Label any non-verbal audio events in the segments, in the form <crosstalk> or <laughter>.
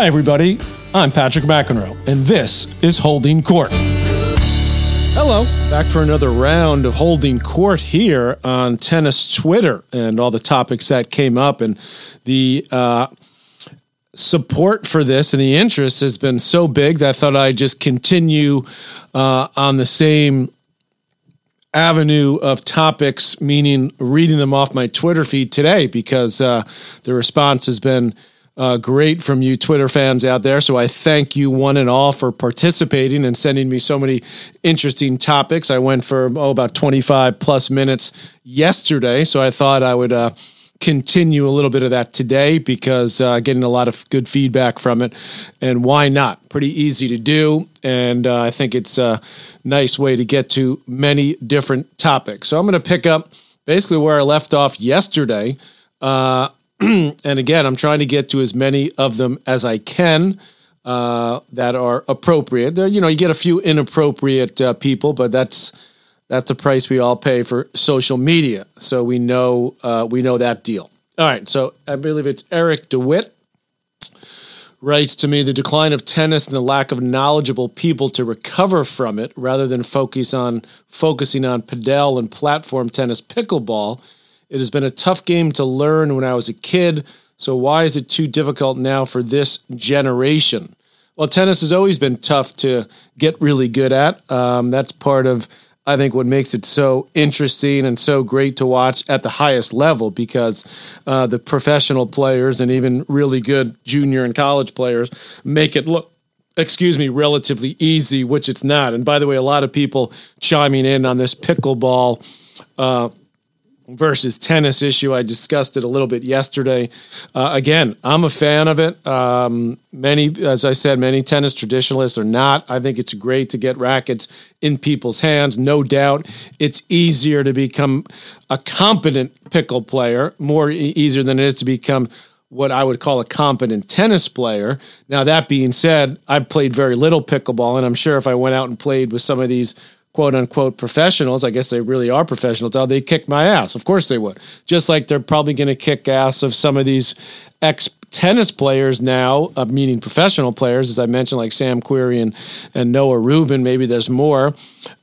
Hi, everybody. I'm Patrick McEnroe, and this is Holding Court. Hello, back for another round of Holding Court here on Tennis Twitter and all the topics that came up. And the uh, support for this and the interest has been so big that I thought I'd just continue uh, on the same avenue of topics, meaning reading them off my Twitter feed today because uh, the response has been uh, great from you Twitter fans out there. So I thank you one and all for participating and sending me so many interesting topics. I went for oh, about 25 plus minutes yesterday. So I thought I would uh, continue a little bit of that today because uh, getting a lot of good feedback from it. And why not? Pretty easy to do. And uh, I think it's a nice way to get to many different topics. So I'm going to pick up basically where I left off yesterday. Uh, <clears throat> and again, I'm trying to get to as many of them as I can. Uh, that are appropriate. There, you know, you get a few inappropriate uh, people, but that's that's the price we all pay for social media. So we know uh, we know that deal. All right. So I believe it's Eric DeWitt writes to me the decline of tennis and the lack of knowledgeable people to recover from it, rather than focus on focusing on padel and platform tennis pickleball. It has been a tough game to learn when I was a kid. So why is it too difficult now for this generation? Well, tennis has always been tough to get really good at. Um, that's part of I think what makes it so interesting and so great to watch at the highest level because uh, the professional players and even really good junior and college players make it look excuse me, relatively easy, which it's not. And by the way, a lot of people chiming in on this pickleball uh, versus tennis issue. I discussed it a little bit yesterday. Uh, again, I'm a fan of it. Um, many, as I said, many tennis traditionalists are not. I think it's great to get rackets in people's hands. No doubt, it's easier to become a competent pickle player, more e- easier than it is to become what I would call a competent tennis player. Now, that being said, I've played very little pickleball, and I'm sure if I went out and played with some of these quote unquote professionals, I guess they really are professionals, how they kick my ass. Of course they would. Just like they're probably going to kick ass of some of these ex tennis players now, uh, meaning professional players, as I mentioned, like Sam Querrey and, and Noah Rubin. Maybe there's more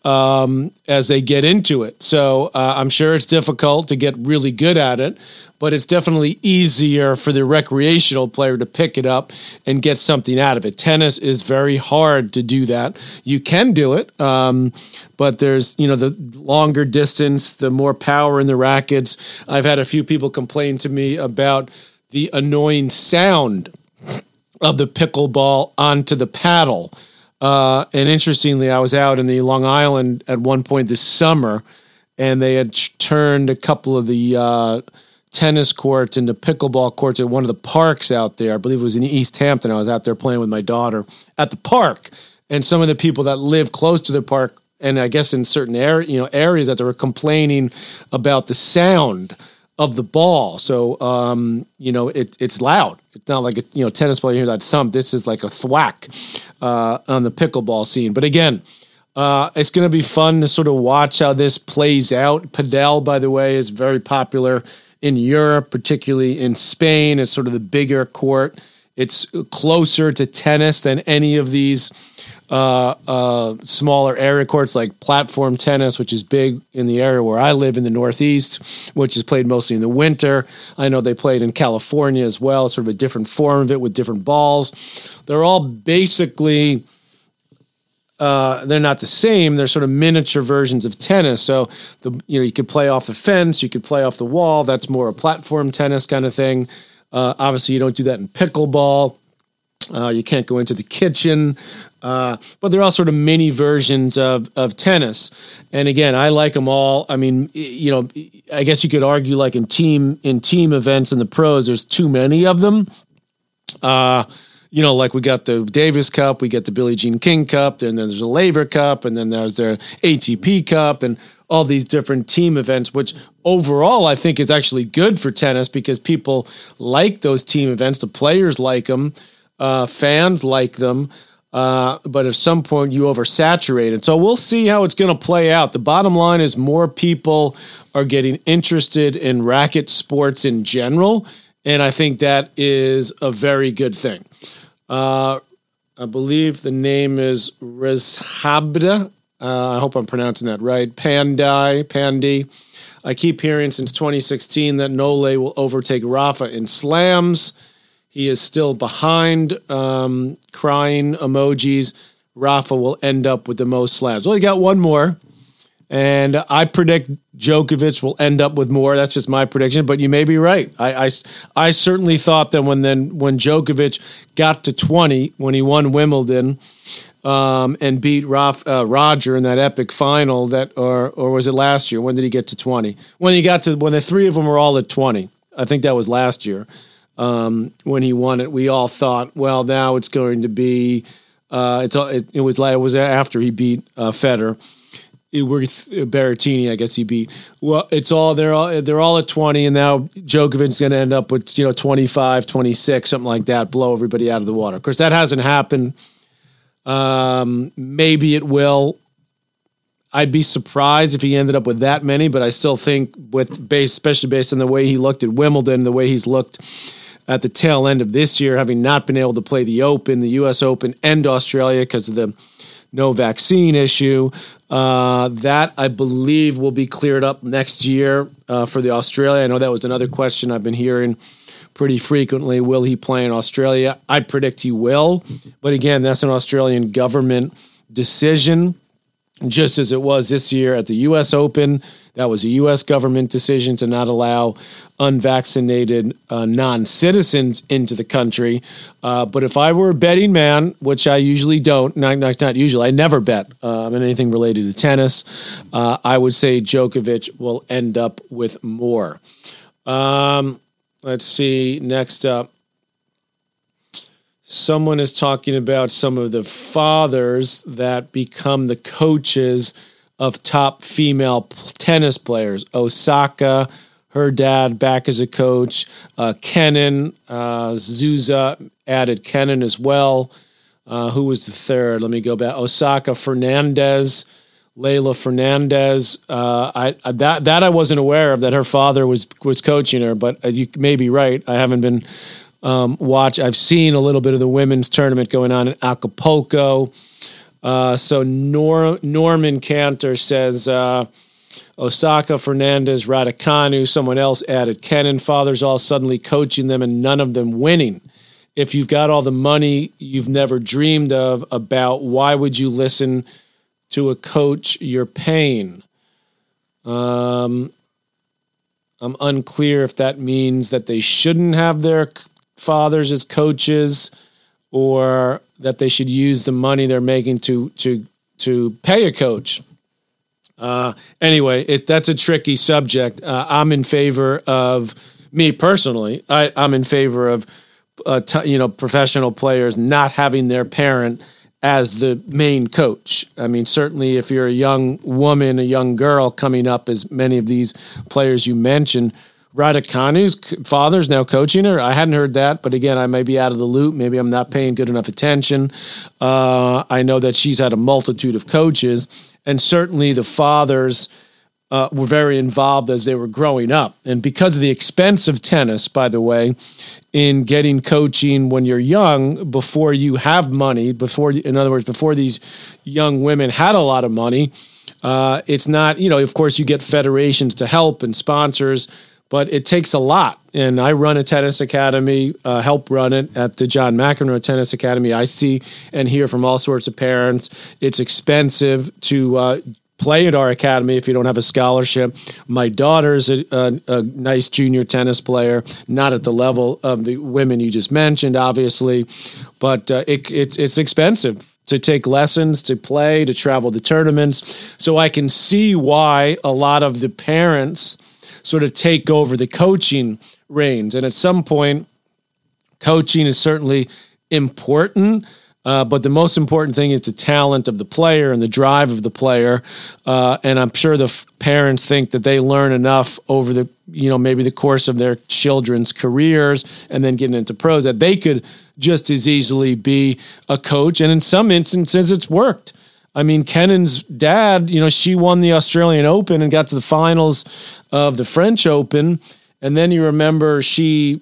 um, as they get into it. So uh, I'm sure it's difficult to get really good at it but it's definitely easier for the recreational player to pick it up and get something out of it. Tennis is very hard to do that. You can do it, um, but there's you know the longer distance, the more power in the rackets. I've had a few people complain to me about the annoying sound of the pickleball onto the paddle. Uh, and interestingly, I was out in the Long Island at one point this summer, and they had turned a couple of the uh, tennis courts and the pickleball courts at one of the parks out there. I believe it was in East Hampton. I was out there playing with my daughter at the park, and some of the people that live close to the park, and I guess in certain area, you know, areas that they were complaining about the sound of the ball. So, um, you know, it, it's loud. It's not like a you know tennis ball. You hear that thump. This is like a thwack uh, on the pickleball scene. But again. Uh, it's going to be fun to sort of watch how this plays out. Padel, by the way, is very popular in Europe, particularly in Spain. It's sort of the bigger court. It's closer to tennis than any of these uh, uh, smaller area courts like platform tennis, which is big in the area where I live in the Northeast, which is played mostly in the winter. I know they played in California as well, sort of a different form of it with different balls. They're all basically uh, they're not the same. They're sort of miniature versions of tennis. So the you know you could play off the fence, you could play off the wall. That's more a platform tennis kind of thing. Uh, obviously, you don't do that in pickleball. Uh, you can't go into the kitchen, uh, but they're all sort of mini versions of of tennis. And again, I like them all. I mean, you know, I guess you could argue like in team in team events in the pros, there's too many of them. Uh, you know, like we got the Davis Cup, we get the Billie Jean King Cup, and then there's a Laver Cup, and then there's their ATP Cup, and all these different team events, which overall I think is actually good for tennis because people like those team events. The players like them, uh, fans like them. Uh, but at some point you oversaturate it. So we'll see how it's going to play out. The bottom line is more people are getting interested in racket sports in general. And I think that is a very good thing. Uh, I believe the name is Rezhabda. Uh, I hope I'm pronouncing that right. Pandai, Pandi. I keep hearing since 2016 that Nole will overtake Rafa in slams. He is still behind. Um, crying emojis. Rafa will end up with the most slams. Well, he got one more. And I predict Djokovic will end up with more. That's just my prediction, but you may be right. I, I, I certainly thought that when then when Djokovic got to 20, when he won Wimbledon um, and beat Raf, uh, Roger in that epic final, that or or was it last year? When did he get to 20? When he got to when the three of them were all at 20. I think that was last year um, when he won it. We all thought, well, now it's going to be. Uh, it's it, it was it was after he beat uh, Federer with Berrettini, I guess he beat. Well, it's all they're all they're all at 20 and now Djokovic's going to end up with, you know, 25, 26, something like that, blow everybody out of the water. Of course, that hasn't happened. Um, maybe it will. I'd be surprised if he ended up with that many, but I still think with base especially based on the way he looked at Wimbledon, the way he's looked at the tail end of this year, having not been able to play the Open, the US Open and Australia because of the no vaccine issue. Uh, that I believe will be cleared up next year uh, for the Australia. I know that was another question I've been hearing pretty frequently. Will he play in Australia? I predict he will, but again, that's an Australian government decision just as it was this year at the U.S. Open. That was a U.S. government decision to not allow unvaccinated uh, non citizens into the country. Uh, but if I were a betting man, which I usually don't, not, not, not usually, I never bet uh, on anything related to tennis, uh, I would say Djokovic will end up with more. Um, let's see, next up someone is talking about some of the fathers that become the coaches of top female tennis players. Osaka, her dad back as a coach. Uh, Kenin, uh, Zuza added Kenin as well. Uh, who was the third? Let me go back. Osaka Fernandez, Leylah Fernandez. Uh, I, I, that that I wasn't aware of that her father was was coaching her, but uh, you may be right. I haven't been um, watch. I've seen a little bit of the women's tournament going on in Acapulco. Uh, so Nor- Norman Cantor says uh, Osaka, Fernandez, Raducanu, someone else added Kenin. Fathers all suddenly coaching them and none of them winning. If you've got all the money you've never dreamed of about, why would you listen to a coach you're paying? Um, I'm unclear if that means that they shouldn't have their fathers as coaches or that they should use the money they're making to to to pay a coach. Uh, anyway, it, that's a tricky subject. Uh, I'm in favor of me personally. I, am in favor of uh, t- you know professional players not having their parent as the main coach. I mean, certainly if you're a young woman, a young girl coming up, as many of these players you mentioned Raducanu's father's now coaching her. I hadn't heard that, but again, I may be out of the loop. Maybe I'm not paying good enough attention. Uh, I know that she's had a multitude of coaches, and certainly the fathers uh, were very involved as they were growing up. And because of the expense of tennis, by the way, in getting coaching when you're young, before you have money, before, in other words, before these young women had a lot of money, uh, it's not, you know, of course, you get federations to help and sponsors but it takes a lot. And I run a tennis academy, uh, help run it at the John McEnroe Tennis Academy. I see and hear from all sorts of parents. It's expensive to uh, play at our academy if you don't have a scholarship. My daughter's a, a, a, nice junior tennis player, not at the level of the women you just mentioned, obviously, but uh, it, it, it's expensive to take lessons, to play, to travel to tournaments. So I can see why a lot of the parents sort of take over the coaching reins. And at some point, coaching is certainly important. Uh, but the most important thing is the talent of the player and the drive of the player. Uh, and I'm sure the f- parents think that they learn enough over the, you know, maybe the course of their children's careers and then getting into pros that they could just as easily be a coach. And in some instances, it's worked. I mean, Kenin's dad, you know, she won the Australian Open and got to the finals of the French Open. And then you remember she,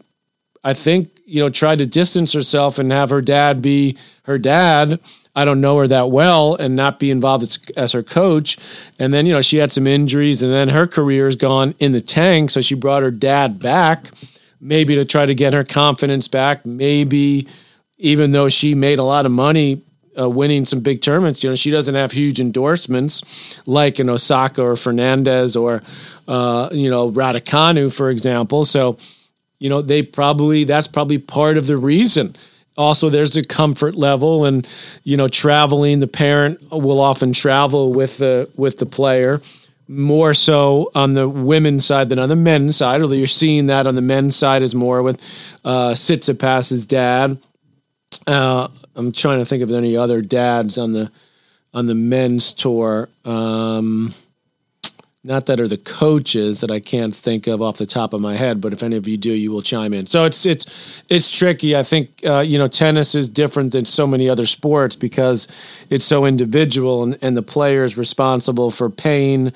I think you know, tried to distance herself and have her dad be her dad. I don't know her that well and not be involved as, as, her coach. And then, you know, she had some injuries and then her career is gone in the tank. So she brought her dad back, maybe to try to get her confidence back. Maybe even though she made a lot of money uh, winning some big tournaments, you know, she doesn't have huge endorsements like an Osaka or Fernandez or, uh, you know, Raducanu, for example. So, you know, they probably, that's probably part of the reason also there's a comfort level and you know traveling the parent will often travel with the with the player more so on the women's side than on the men's side although you're seeing that on the men's side is more with uh Tsitsipas's dad uh I'm trying to think of any other dads on the on the men's tour um not that are the coaches that I can't think of off the top of my head, but if any of you do, you will chime in. So it's it's it's tricky. I think uh, you know tennis is different than so many other sports because it's so individual, and, and the is responsible for paying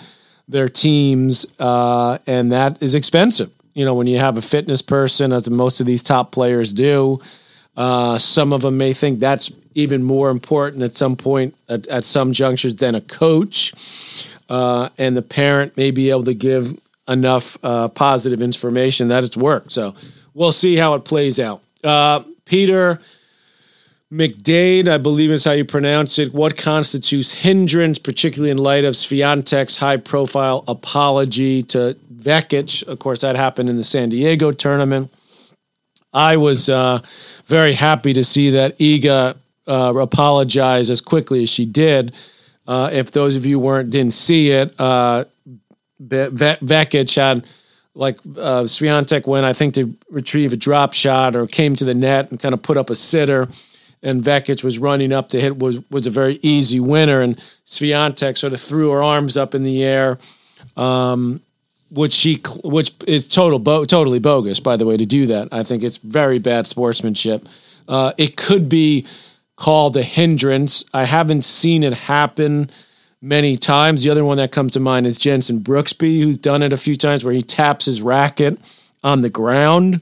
their teams, uh, and that is expensive. You know, when you have a fitness person, as most of these top players do, uh, some of them may think that's even more important at some point at, at some junctures than a coach uh, and the parent may be able to give enough uh, positive information that it's worked. So we'll see how it plays out. Uh, Peter McDade, I believe is how you pronounce it. What constitutes hindrance, particularly in light of Swiatek's high-profile apology to Vekic? Of course, that happened in the San Diego tournament. I was uh, very happy to see that Iga uh, apologize as quickly as she did. Uh, if those of you weren't didn't see it, uh, Vekic had like uh, Swiatek went, I think, to retrieve a drop shot or came to the net and kind of put up a sitter, and Vekic was running up to hit was was a very easy winner, and Swiatek sort of threw her arms up in the air. Um, which she which is total bo- totally bogus by the way to do that i think it's very bad sportsmanship uh, it could be called a hindrance. I haven't seen it happen many times. The other one that comes to mind is Jenson Brooksby, who's done it a few times where he taps his racket on the ground.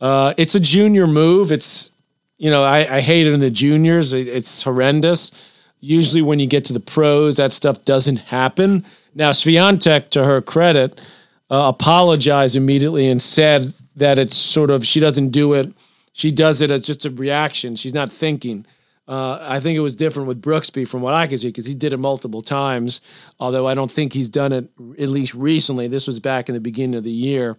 Uh, it's a junior move. It's, you know, I, I hate it in the juniors. It, it's horrendous. Usually when you get to the pros, that stuff doesn't happen. Now, Swiatek to her credit, uh, apologized immediately and said that it's sort of, she doesn't do it. She does it as just a reaction. She's not thinking. Uh, I think it was different with Brooksby from what I could see because he did it multiple times. Although I don't think he's done it at least recently. This was back in the beginning of the year.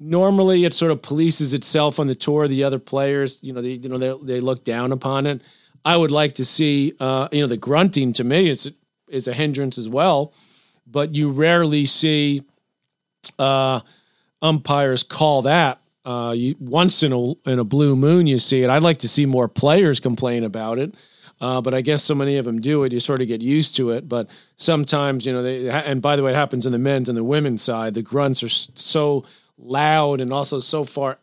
Normally, it sort of polices itself on the tour. The other players, you know, they you know they, they look down upon it. I would like to see, uh, you know, the grunting to me is is a hindrance as well, but you rarely see uh, umpires call that uh, you, once in a in a blue moon, you see it. I'd like to see more players complain about it, uh, but I guess so many of them do it. You sort of get used to it. But sometimes, you know, they and by the way, it happens in the men's and the women's side. The grunts are so loud and also so far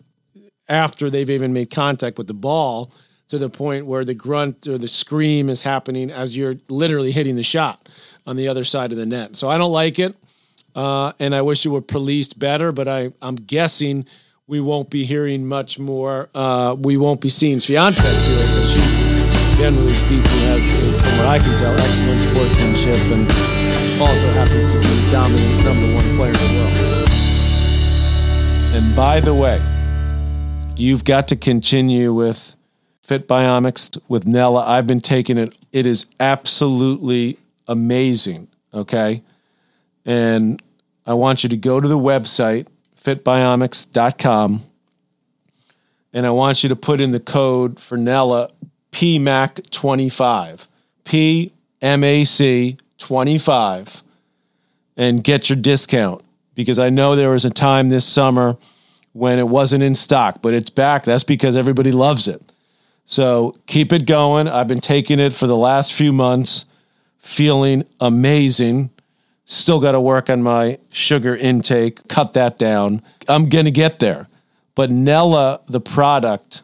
after they've even made contact with the ball to the point where the grunt or the scream is happening as you're literally hitting the shot on the other side of the net. So I don't like it. Uh, and I wish it were policed better, but I, I'm guessing we won't be hearing much more. Uh, we won't be seeing Swiatek do it, but she's generally speaking has, from what I can tell, excellent sportsmanship and also happens to be the dominant number one player in the world. And by the way, you've got to continue with Fit Biomics with Nella. I've been taking it. It is absolutely amazing. Okay. And I want you to go to the website fitbiomics.com. And I want you to put in the code for Nella PMAC25. PMAC 25 and get your discount because I know there was a time this summer when it wasn't in stock, but it's back. That's because everybody loves it. So keep it going. I've been taking it for the last few months, feeling amazing. Still got to work on my sugar intake, cut that down. I'm going to get there. But Nella, the product,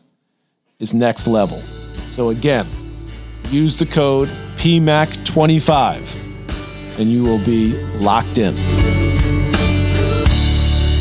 is next level. So again, use the code PMAC25 and you will be locked in.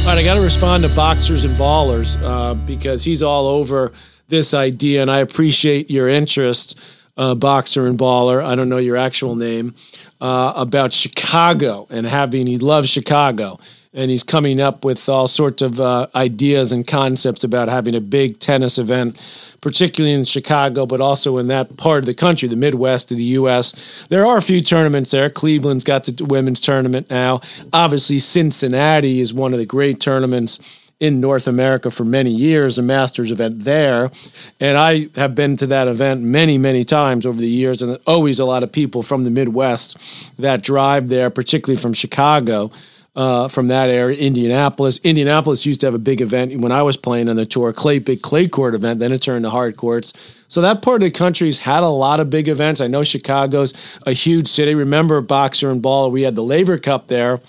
All right, I got to respond to boxers and ballers uh, because he's all over this idea, and I appreciate your interest, uh, boxer and baller. I don't know your actual name uh, about Chicago and having he loves Chicago, and he's coming up with all sorts of uh, ideas and concepts about having a big tennis event particularly in Chicago, but also in that part of the country, the Midwest of the U.S. There are a few tournaments there. Cleveland's got the women's tournament now. Obviously, Cincinnati is one of the great tournaments in North America for many years, a Masters event there. And I have been to that event many, many times over the years, and always a lot of people from the Midwest that drive there, particularly from Chicago uh, from that area. Indianapolis. Indianapolis used to have a big event when I was playing on the tour, clay big clay court event. Then it turned to hard courts. So that part of the country's had a lot of big events. I know Chicago's a huge city. Remember boxer and ball? We had the Laver Cup there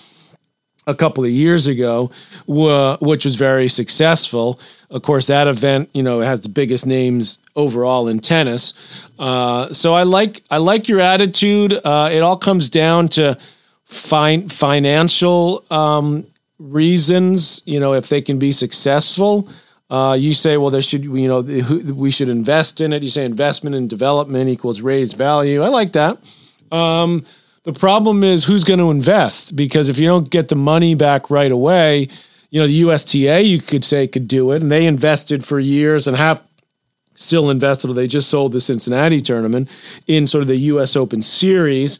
a couple of years ago, which was very successful. Of course, that event, you know, has the biggest names overall in tennis. Uh, so I like I like your attitude. Uh, it all comes down to fin- financial um, reasons, you know, if they can be successful. Uh, you say, well, there should, you know, we should invest in it. You say investment and development equals raised value. I like that. Um, the problem is who's going to invest because if you don't get the money back right away, you know, the USTA, you could say, could do it. And they invested for years and have still invested. They just sold the Cincinnati tournament in sort of the US Open Series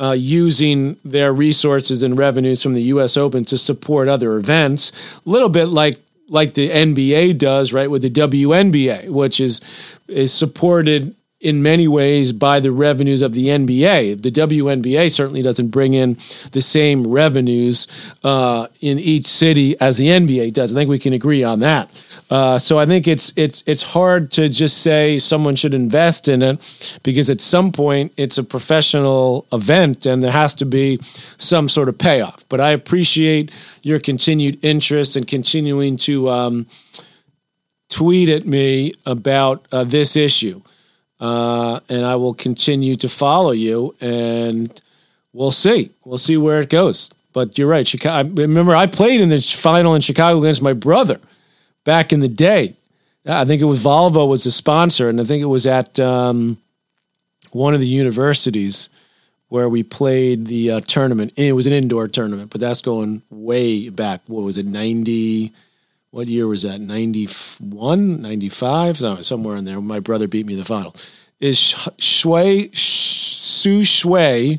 uh, using their resources and revenues from the U.S. Open to support other events. A little bit like like the NBA does, right, with the WNBA, which is is supported in many ways by the revenues of the NBA. The WNBA certainly doesn't bring in the same revenues uh, in each city as the NBA does. I think we can agree on that. Uh, so I think it's it's it's hard to just say someone should invest in it because at some point it's a professional event and there has to be some sort of payoff. But I appreciate your continued interest and continuing to um, tweet at me about uh, this issue uh, and I will continue to follow you, and we'll see. We'll see where it goes. But you're right. Chicago. I remember I played in the final in Chicago against my brother back in the day. I think it was Volvo was the sponsor, and I think it was at um, one of the universities where we played the uh, tournament. It was an indoor tournament, but that's going way back. What was it? Ninety. What year was that? 91, 95? somewhere in there. My brother beat me in the final. Is Shui, Su Shui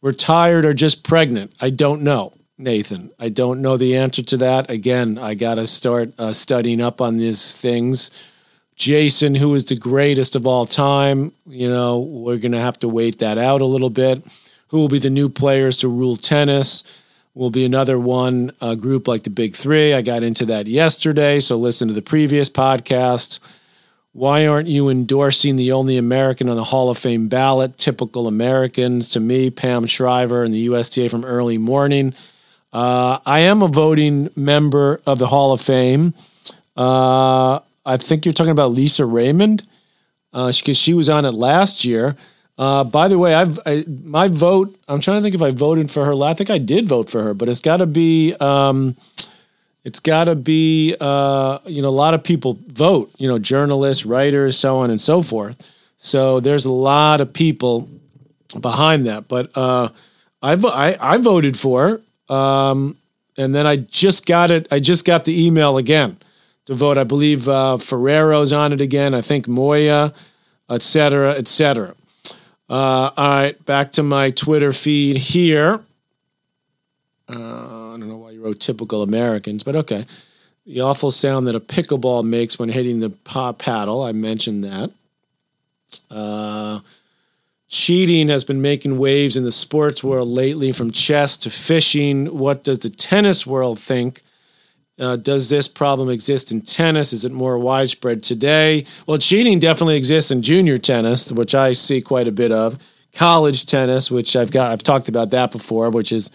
retired or just pregnant? I don't know, Nathan. I don't know the answer to that. Again, I got to start uh, studying up on these things. Jason, who is the greatest of all time, you know, we're going to have to wait that out a little bit. Who will be the new players to rule tennis? Will be another one a group like the Big Three. I got into that yesterday, so listen to the previous podcast. Why aren't you endorsing the only American on the Hall of Fame ballot? Typical Americans. To me, Pam Shriver and the USTA from early morning. Uh, I am a voting member of the Hall of Fame. Uh, I think you're talking about Lisa Raymond because uh, she was on it last year. Uh, by the way, I've I, my vote. I'm trying to think if I voted for her. I think I did vote for her, but it's got to be. Um, it's got to be. Uh, you know, a lot of people vote. You know, journalists, writers, so on and so forth. So there's a lot of people behind that. But uh, I, I, I voted for, um, and then I just got it. I just got the email again to vote. I believe uh, Ferrero's on it again. I think Moya, et cetera, et cetera. Uh, all right, back to my Twitter feed here. Uh, I don't know why you wrote typical Americans, but okay. The awful sound that a pickleball makes when hitting the paddle. I mentioned that. Uh, cheating has been making waves in the sports world lately, from chess to fishing. What does the tennis world think? Uh, does this problem exist in tennis? Is it more widespread today? Well, cheating definitely exists in junior tennis, which I see quite a bit of. College tennis, which I've got, I've talked about that before, which is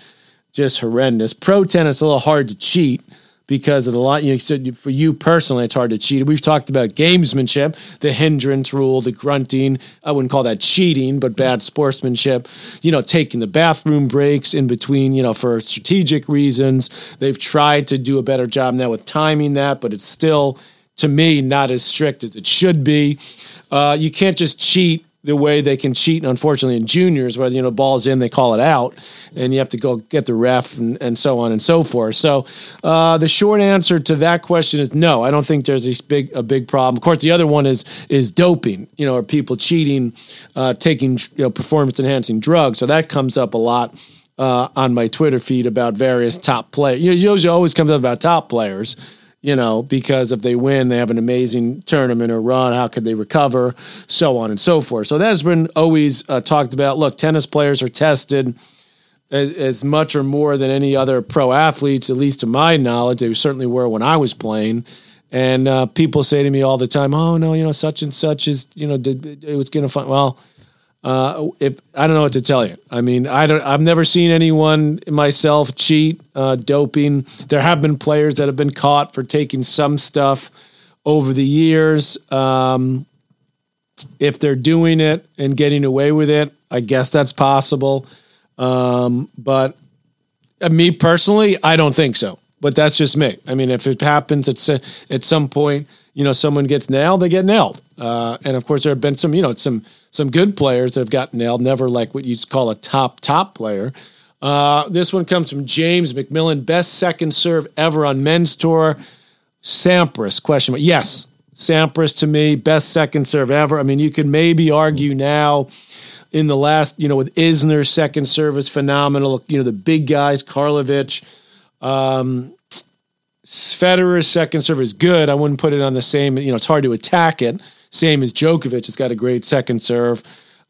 just horrendous. Pro tennis, a little hard to cheat, because of the lot. You said for you personally, it's hard to cheat. We've talked about gamesmanship, the hindrance rule, the grunting. I wouldn't call that cheating, but bad sportsmanship. You know, taking the bathroom breaks in between. You know, for strategic reasons. They've tried to do a better job now with timing that, but it's still to me not as strict as it should be. Uh, you can't just cheat the way they can cheat, unfortunately, in juniors, where you know ball's in, they call it out, and you have to go get the ref and, and so on and so forth. So uh, the short answer to that question is no. I don't think there's a big a big problem. Of course, the other one is is doping. You know, are people cheating, uh, taking you know, performance enhancing drugs? So that comes up a lot. Uh, on my Twitter feed about various top players. You know, usually always comes up about top players you know, because if they win, they have an amazing tournament or run. How could they recover? So on and so forth. So that's been always uh, talked about. Look, tennis players are tested as, as, much or more than any other pro athletes, at least to my knowledge. They certainly were when I was playing. And uh, people say to me all the time, "Oh no, you know, such and such is, you know, did, it was going to find." Well, uh, if I don't know what to tell you. I mean, I don't. I've never seen anyone myself cheat, uh, doping. There have been players that have been caught for taking some stuff over the years. Um, if they're doing it and getting away with it, I guess that's possible. Um, but uh, me personally, I don't think so. But that's just me. I mean, if it happens at at some point, you know, someone gets nailed, they get nailed. Uh, and of course, there have been some, you know, some some good players that have gotten nailed, never like what you'd call a top, top player. Uh, this one comes from James McMillan, best second serve ever on men's tour. Sampras, question mark. Yes, Sampras to me, best second serve ever. I mean, you could maybe argue now in the last, you know, with Isner's second service phenomenal, you know, the big guys, Karlovic, um, Federer's second serve is good. I wouldn't put it on the same, you know, it's hard to attack it. Same as Djokovic has got a great second serve.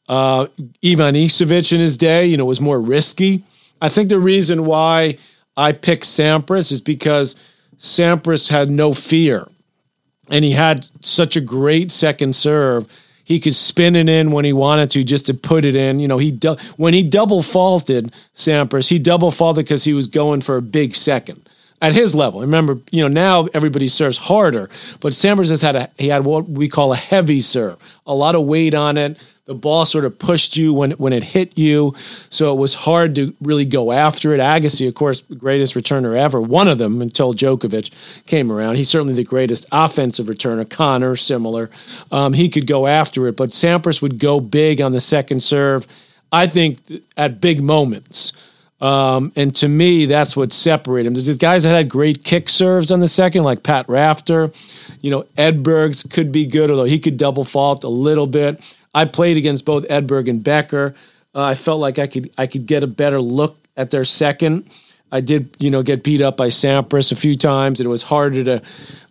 Uh, Ivanisevic in his day, you know, was more risky. I think the reason why I picked Sampras is because Sampras had no fear and he had such a great second serve. He could spin it in when he wanted to just to put it in. You know, he du- when he double faulted Sampras, he double faulted because he was going for a big second at his level. Remember, you know, now everybody serves harder, but Sampras has had a he had what we call a heavy serve, a lot of weight on it. The ball sort of pushed you when when it hit you, so it was hard to really go after it. Agassi, of course, greatest returner ever, one of them until Djokovic came around. He's certainly the greatest offensive returner. Connor, similar, um, he could go after it, but Sampras would go big on the second serve. I think at big moments. Um, and to me, that's what separated him. There's these guys that had great kick serves on the second, like Pat Rafter. You know, Edberg's could be good, although he could double fault a little bit. I played against both Edberg and Becker. Uh, I felt like I could I could get a better look at their second. I did, you know, get beat up by Sampras a few times, and it was harder to,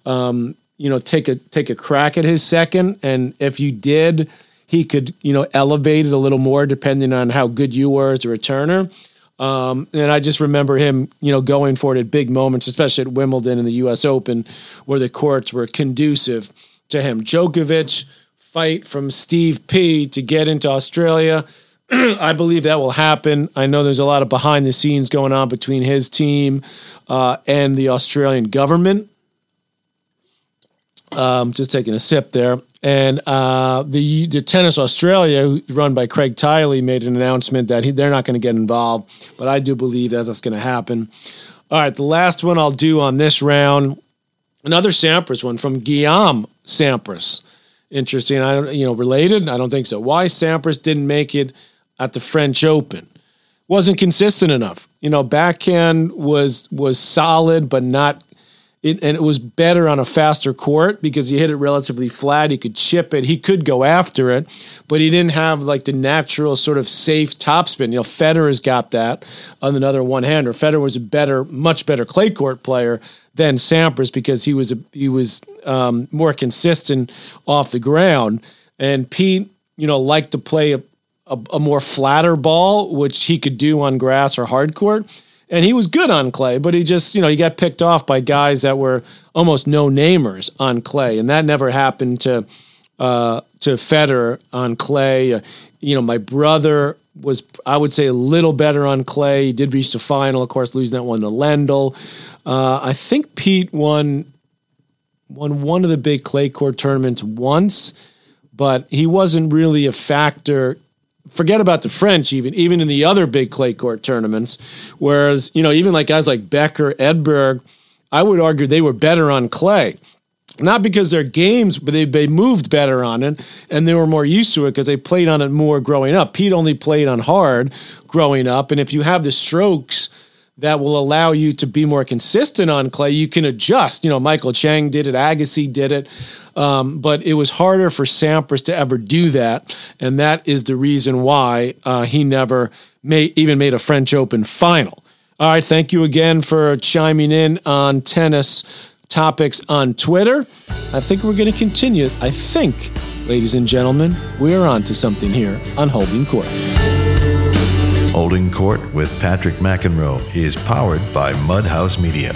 um, you know, take a take a crack at his second. And if you did, he could, you know, elevate it a little more depending on how good you were as a returner. Um, and I just remember him, you know, going for it at big moments, especially at Wimbledon and the U.S. Open, where the courts were conducive to him. Djokovic fight from Steve P to get into Australia. <clears throat> I believe that will happen. I know there's a lot of behind the scenes going on between his team uh, and the Australian government. Um, just taking a sip there. And uh, the the Tennis Australia, run by Craig Tiley, made an announcement that he, they're not going to get involved, but I do believe that that's going to happen. All right, the last one I'll do on this round, another Sampras one from Guillaume Sampras. Interesting. I don't, you know, related. I don't think so. Why Sampras didn't make it at the French Open? Wasn't consistent enough. You know, backhand was was solid, but not it, and it was better on a faster court because he hit it relatively flat. He could chip it. He could go after it, but he didn't have like the natural sort of safe topspin. You know, Federer's got that on another one hander. Federer was a better, much better clay court player than Sampras because he was a, he was um, more consistent off the ground. And Pete, you know, liked to play a, a, a more flatter ball, which he could do on grass or hard court and he was good on clay, but he just, you know, he got picked off by guys that were almost no namers on clay, and that never happened to uh, to Federer on clay. Uh, you know, my brother was, I would say, a little better on clay. He did reach the final, of course, losing that one to Lendl. Uh, I think Pete won won one of the big clay court tournaments once, but he wasn't really a factor. Forget about the French, even even in the other big clay court tournaments. Whereas you know, even like guys like Becker, Edberg, I would argue they were better on clay. Not because their games, but they, they moved better on it and they were more used to it because they played on it more growing up. Pete only played on hard growing up. And if you have the strokes that will allow you to be more consistent on clay, you can adjust. You know, Michael Chang did it, Agassi did it, um, but it was harder for Sampras to ever do that, and that is the reason why uh, he never even made a French Open final. All right, thank you again for chiming in on tennis topics on Twitter. I think we're going to continue. I think, ladies and gentlemen, we're on to something here on Holding Court. Holding Court with Patrick McEnroe is powered by Mudhouse Media.